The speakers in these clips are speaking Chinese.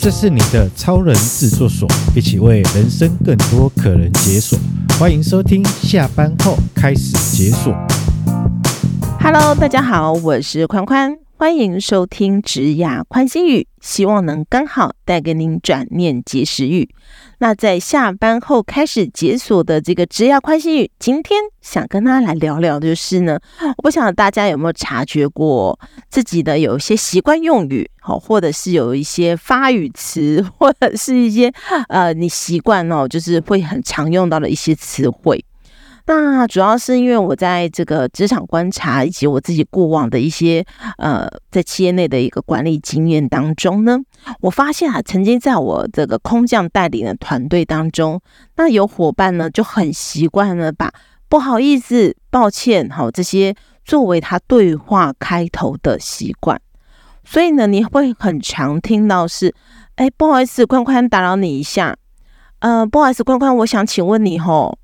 这是你的超人制作所，一起为人生更多可能解锁。欢迎收听，下班后开始解锁。Hello，大家好，我是宽宽。欢迎收听职涯宽心语，希望能刚好带给您转念即时语。那在下班后开始解锁的这个职涯宽心语，今天想跟大家来聊聊就是呢，我不晓得大家有没有察觉过自己的有一些习惯用语，好，或者是有一些发语词，或者是一些呃你习惯哦，就是会很常用到的一些词汇。那主要是因为我在这个职场观察，以及我自己过往的一些呃，在企业内的一个管理经验当中呢，我发现啊，曾经在我这个空降带领的团队当中，那有伙伴呢就很习惯了把不好意思、抱歉，好这些作为他对话开头的习惯，所以呢，你会很常听到是，哎，不好意思，宽宽打扰你一下，呃，不好意思，宽宽，我想请问你吼。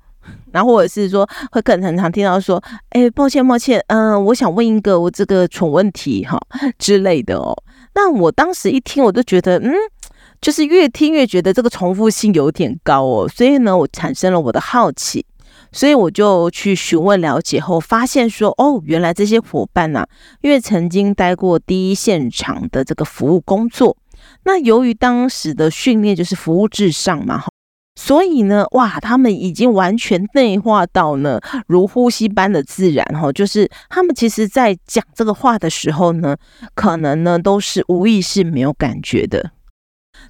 然后或者是说，会更很常听到说，哎，抱歉抱歉，嗯、我想问一个我这个蠢问题哈之类的哦。那我当时一听，我就觉得，嗯，就是越听越觉得这个重复性有点高哦。所以呢，我产生了我的好奇，所以我就去询问了解后，发现说，哦，原来这些伙伴呐、因为曾经待过第一现场的这个服务工作，那由于当时的训练就是服务至上嘛，哈。所以呢，哇，他们已经完全内化到呢，如呼吸般的自然哈。就是他们其实在讲这个话的时候呢，可能呢都是无意识没有感觉的。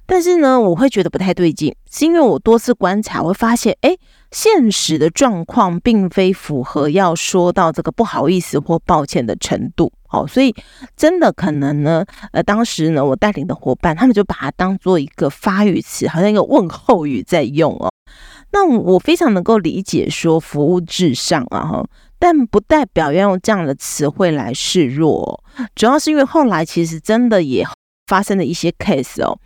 但是呢，我会觉得不太对劲，是因为我多次观察，我会发现，哎，现实的状况并非符合要说到这个不好意思或抱歉的程度。哦，所以真的可能呢，呃，当时呢，我带领的伙伴，他们就把它当做一个发语词，好像一个问候语在用哦。那我非常能够理解说服务至上啊，哈，但不代表要用这样的词汇来示弱，主要是因为后来其实真的也发生了一些 case 哦。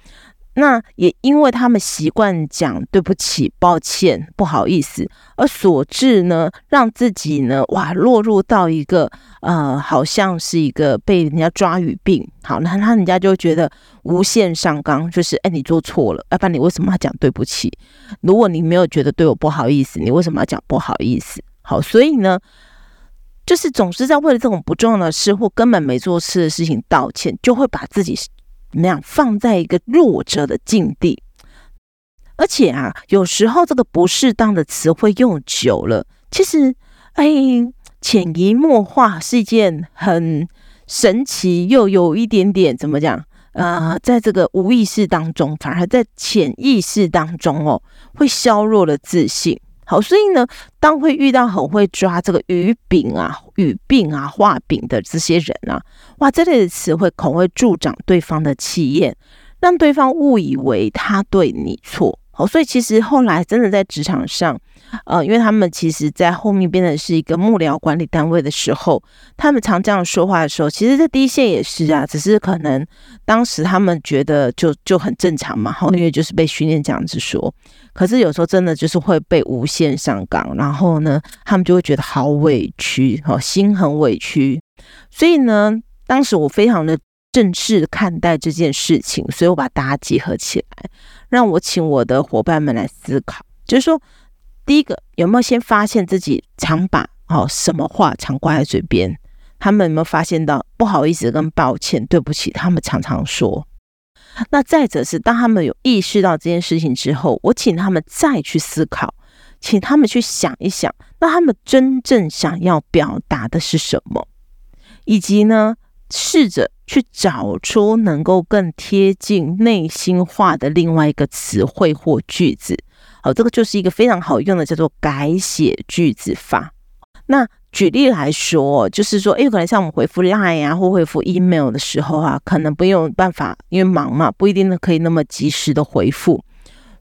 那也因为他们习惯讲对不起、抱歉、不好意思，而所致呢，让自己呢，哇，落入到一个呃，好像是一个被人家抓语病。好，那他人家就觉得无限上纲，就是哎，你做错了，要不然你为什么要讲对不起？如果你没有觉得对我不好意思，你为什么要讲不好意思？好，所以呢，就是总是在为了这种不重要的事或根本没做事的事情道歉，就会把自己。怎么样放在一个弱者的境地，而且啊，有时候这个不适当的词汇用久了，其实哎，潜移默化是一件很神奇又有一点点怎么讲、呃，在这个无意识当中，反而在潜意识当中哦，会削弱了自信。好，所以呢，当会遇到很会抓这个语柄啊、语病啊、话柄的这些人啊，哇，这类的词汇恐会助长对方的气焰，让对方误以为他对你错。好，所以其实后来真的在职场上。呃，因为他们其实，在后面变成是一个幕僚管理单位的时候，他们常这样说话的时候，其实，在第一线也是啊，只是可能当时他们觉得就就很正常嘛，后因为就是被训练这样子说。可是有时候真的就是会被无限上纲，然后呢，他们就会觉得好委屈，好心很委屈。所以呢，当时我非常的正式看待这件事情，所以我把大家结合起来，让我请我的伙伴们来思考，就是说。第一个有没有先发现自己常把哦什么话常挂在嘴边？他们有没有发现到不好意思跟抱歉、对不起？他们常常说。那再者是当他们有意识到这件事情之后，我请他们再去思考，请他们去想一想，那他们真正想要表达的是什么？以及呢，试着去找出能够更贴近内心话的另外一个词汇或句子。好，这个就是一个非常好用的，叫做改写句子法。那举例来说，就是说，诶，可能像我们回复 Line 啊，或回复 email 的时候啊，可能不用办法，因为忙嘛，不一定可以那么及时的回复。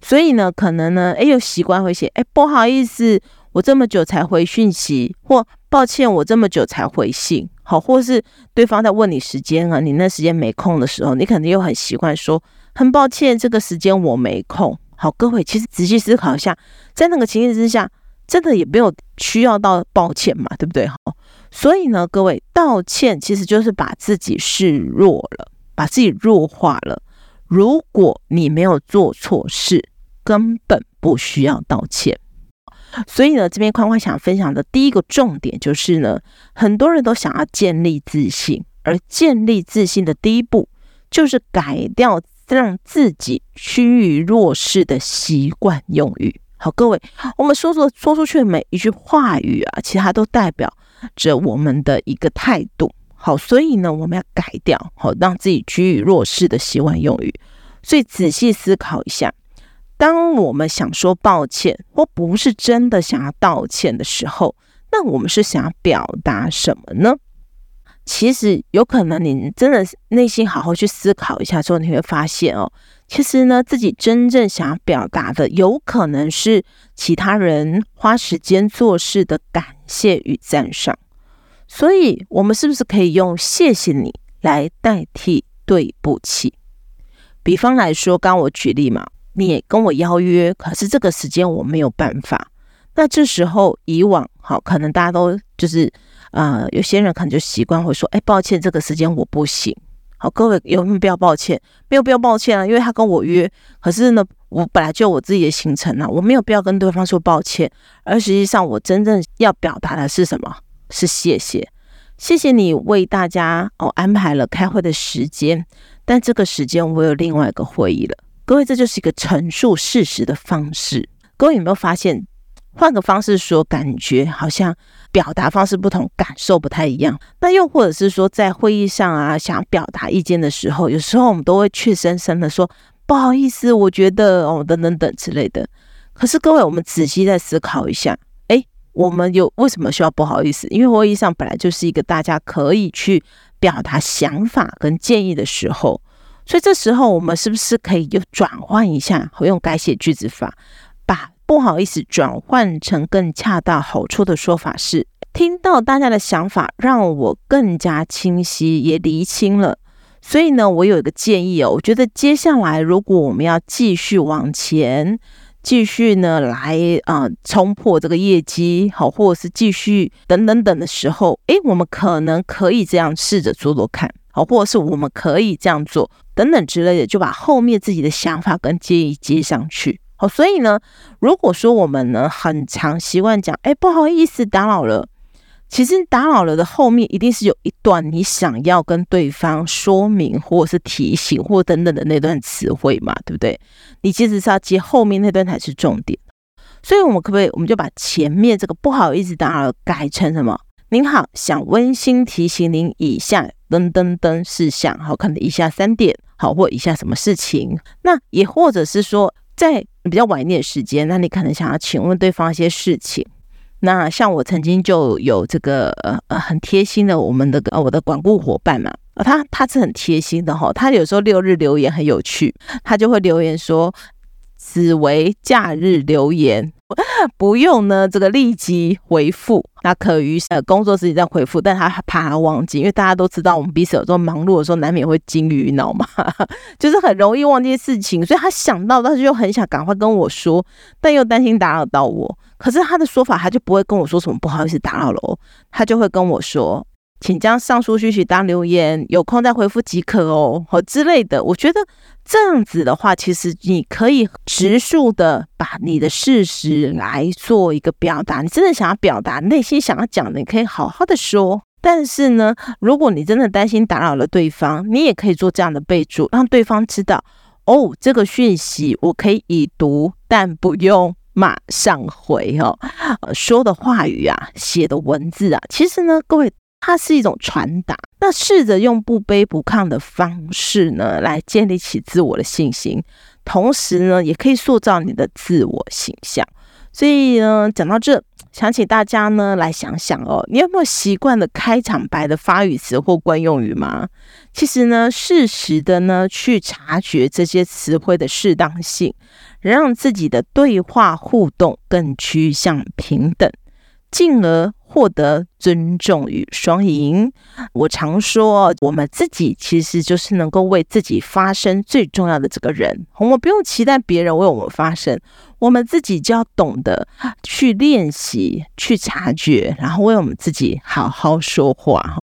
所以呢，可能呢，诶，有习惯会写，诶，不好意思，我这么久才回讯息，或抱歉，我这么久才回信。好，或是对方在问你时间啊，你那时间没空的时候，你可能又很习惯说，很抱歉，这个时间我没空。好，各位，其实仔细思考一下，在那个情境之下，真的也没有需要到抱歉嘛，对不对？哈，所以呢，各位，道歉其实就是把自己示弱了，把自己弱化了。如果你没有做错事，根本不需要道歉。所以呢，这边宽宽想分享的第一个重点就是呢，很多人都想要建立自信，而建立自信的第一步就是改掉让自己趋于弱势的习惯用语。好，各位，我们说说说出去的每一句话语啊，其实它都代表着我们的一个态度。好，所以呢，我们要改掉好让自己居于弱势的习惯用语。所以仔细思考一下，当我们想说抱歉，或不是真的想要道歉的时候，那我们是想要表达什么呢？其实有可能你真的内心好好去思考一下之后，你会发现哦，其实呢，自己真正想要表达的，有可能是其他人花时间做事的感谢与赞赏。所以，我们是不是可以用“谢谢你”来代替“对不起”？比方来说，刚刚我举例嘛，你也跟我邀约，可是这个时间我没有办法。那这时候，以往好，可能大家都就是，呃，有些人可能就习惯会说：“哎，抱歉，这个时间我不行。”好，各位有没有必要抱歉？没有必要抱歉啊，因为他跟我约，可是呢，我本来就我自己的行程啊，我没有必要跟对方说抱歉。而实际上，我真正要表达的是什么？是谢谢，谢谢你为大家哦安排了开会的时间，但这个时间我有另外一个会议了。各位，这就是一个陈述事实的方式。各位有没有发现，换个方式说，感觉好像表达方式不同，感受不太一样。那又或者是说，在会议上啊，想表达意见的时候，有时候我们都会怯生生的说不好意思，我觉得哦等等等之类的。可是各位，我们仔细再思考一下。我们有为什么需要不好意思？因为会议上本来就是一个大家可以去表达想法跟建议的时候，所以这时候我们是不是可以就转换一下，用改写句子法，不好意思转换成更恰到好处的说法是：听到大家的想法，让我更加清晰，也厘清了。所以呢，我有一个建议哦，我觉得接下来如果我们要继续往前。继续呢，来啊、冲破这个业绩，好，或者是继续等等等的时候，诶，我们可能可以这样试着做做看，好，或者是我们可以这样做，等等之类的，就把后面自己的想法跟建议接上去，好，所以呢，如果说我们呢很常习惯讲，诶，不好意思，打扰了。其实打扰了的后面一定是有一段你想要跟对方说明，或者是提醒，或等等的那段词汇嘛，对不对？你其实是要接后面那段才是重点。所以，我们可不可以，我们就把前面这个不好意思打扰改成什么？您好，想温馨提醒您以下噔噔噔事项，好，可能以下三点，好，或以下什么事情？那也或者是说，在比较晚一点时间，那你可能想要请问对方一些事情。那像我曾经就有这个呃呃很贴心的我们的呃我的管顾伙伴嘛，他他是很贴心的哈，他有时候六日留言很有趣，他就会留言说，此为假日留言。不用呢，这个立即回复，那可于呃工作时间再回复，但他怕他忘记，因为大家都知道我们彼此有时候忙碌的时候难免会金鱼脑嘛，就是很容易忘记事情，所以他想到，但是又很想赶快跟我说，但又担心打扰到我。可是他的说法，他就不会跟我说什么不好意思打扰了哦，他就会跟我说。请将上述讯息当留言，有空再回复即可哦，和之类的。我觉得这样子的话，其实你可以直述的把你的事实来做一个表达。你真的想要表达内心想要讲的，你可以好好的说。但是呢，如果你真的担心打扰了对方，你也可以做这样的备注，让对方知道哦，这个讯息我可以已读，但不用马上回哦。呃，说的话语啊，写的文字啊，其实呢，各位。它是一种传达，那试着用不卑不亢的方式呢，来建立起自我的信心，同时呢，也可以塑造你的自我形象。所以呢，讲到这，想请大家呢来想想哦，你有没有习惯的开场白的发语词或惯用语吗？其实呢，适时的呢去察觉这些词汇的适当性，让自己的对话互动更趋向平等，进而。获得尊重与双赢。我常说，我们自己其实就是能够为自己发声最重要的这个人。我们不用期待别人为我们发声，我们自己就要懂得去练习、去察觉，然后为我们自己好好说话，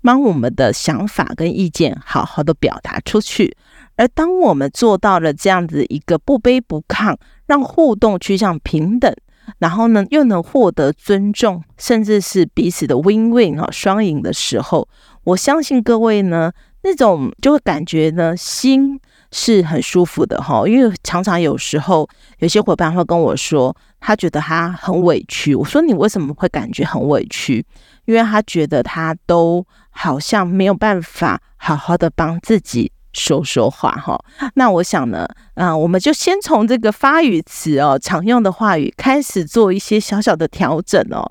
把我们的想法跟意见好好的表达出去，而当我们做到了这样子一个不卑不亢，让互动趋向平等，然后呢，又能获得尊重，甚至是彼此的 win-win 哈，双赢的时候，我相信各位呢，那种就会感觉呢，心是很舒服的哈。因为常常有时候有些伙伴会跟我说，他觉得他很委屈。我说你为什么会感觉很委屈？因为他觉得他都好像没有办法好好的帮自己。说说话哈，那我想呢，啊、我们就先从这个发语词哦，常用的话语开始做一些小小的调整哦，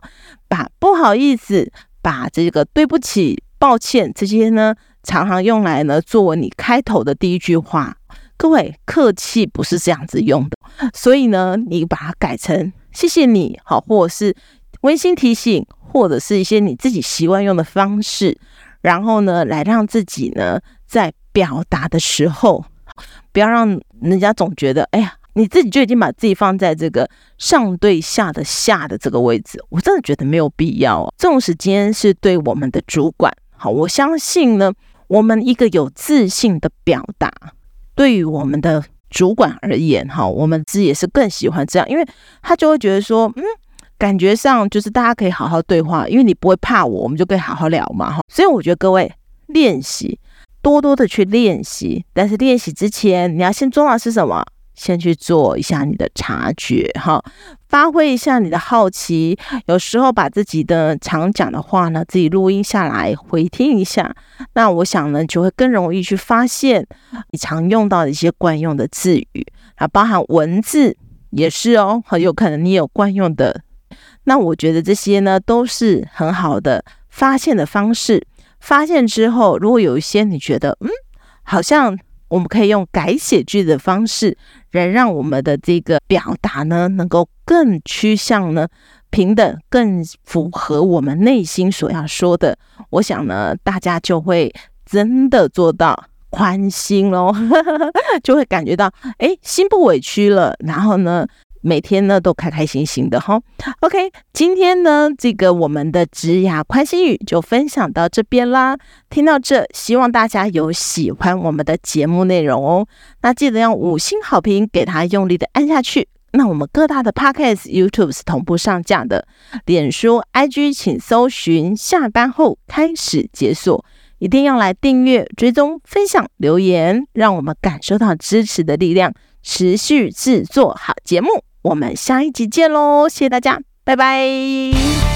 把不好意思，把这个对不起、抱歉这些呢，常常用来呢作为你开头的第一句话。各位，客气不是这样子用的，所以呢，你把它改成谢谢你好，或者是温馨提醒，或者是一些你自己习惯用的方式，然后呢，来让自己呢在。表达的时候，不要让人家总觉得，哎呀，你自己就已经把自己放在这个上对下的下的这个位置，我真的觉得没有必要哦。这种时间是对我们的主管，好，我相信呢，我们一个有自信的表达，对于我们的主管而言，哈，我们自己也是更喜欢这样，因为他就会觉得说，嗯，感觉上就是大家可以好好对话，因为你不会怕我，我们就可以好好聊嘛，哈。所以我觉得各位练习。多多的去练习，但是练习之前，你要先做的是什么？先去做一下你的察觉，哈，发挥一下你的好奇。有时候把自己的常讲的话呢，自己录音下来回听一下，那我想呢，就会更容易去发现你常用到的一些惯用的字语啊，包含文字也是哦，很有可能你有惯用的。那我觉得这些呢，都是很好的发现的方式。发现之后，如果有一些你觉得，嗯，好像我们可以用改写句的方式，来让我们的这个表达呢，能够更趋向呢平等，更符合我们内心所要说的。我想呢，大家就会真的做到宽心喽，就会感觉到，哎，心不委屈了。然后呢，每天呢都开开心心的哈，OK，今天呢这个我们的职涯宽心语就分享到这边啦。听到这，希望大家有喜欢我们的节目内容哦。那记得用五星好评给它用力的按下去。那我们各大的 Podcast、YouTube 是同步上架的，脸书、IG 请搜寻下班后开始解锁，一定要来订阅、追踪、分享、留言，让我们感受到支持的力量，持续制作好节目。我们下一集见喽！谢谢大家，拜拜。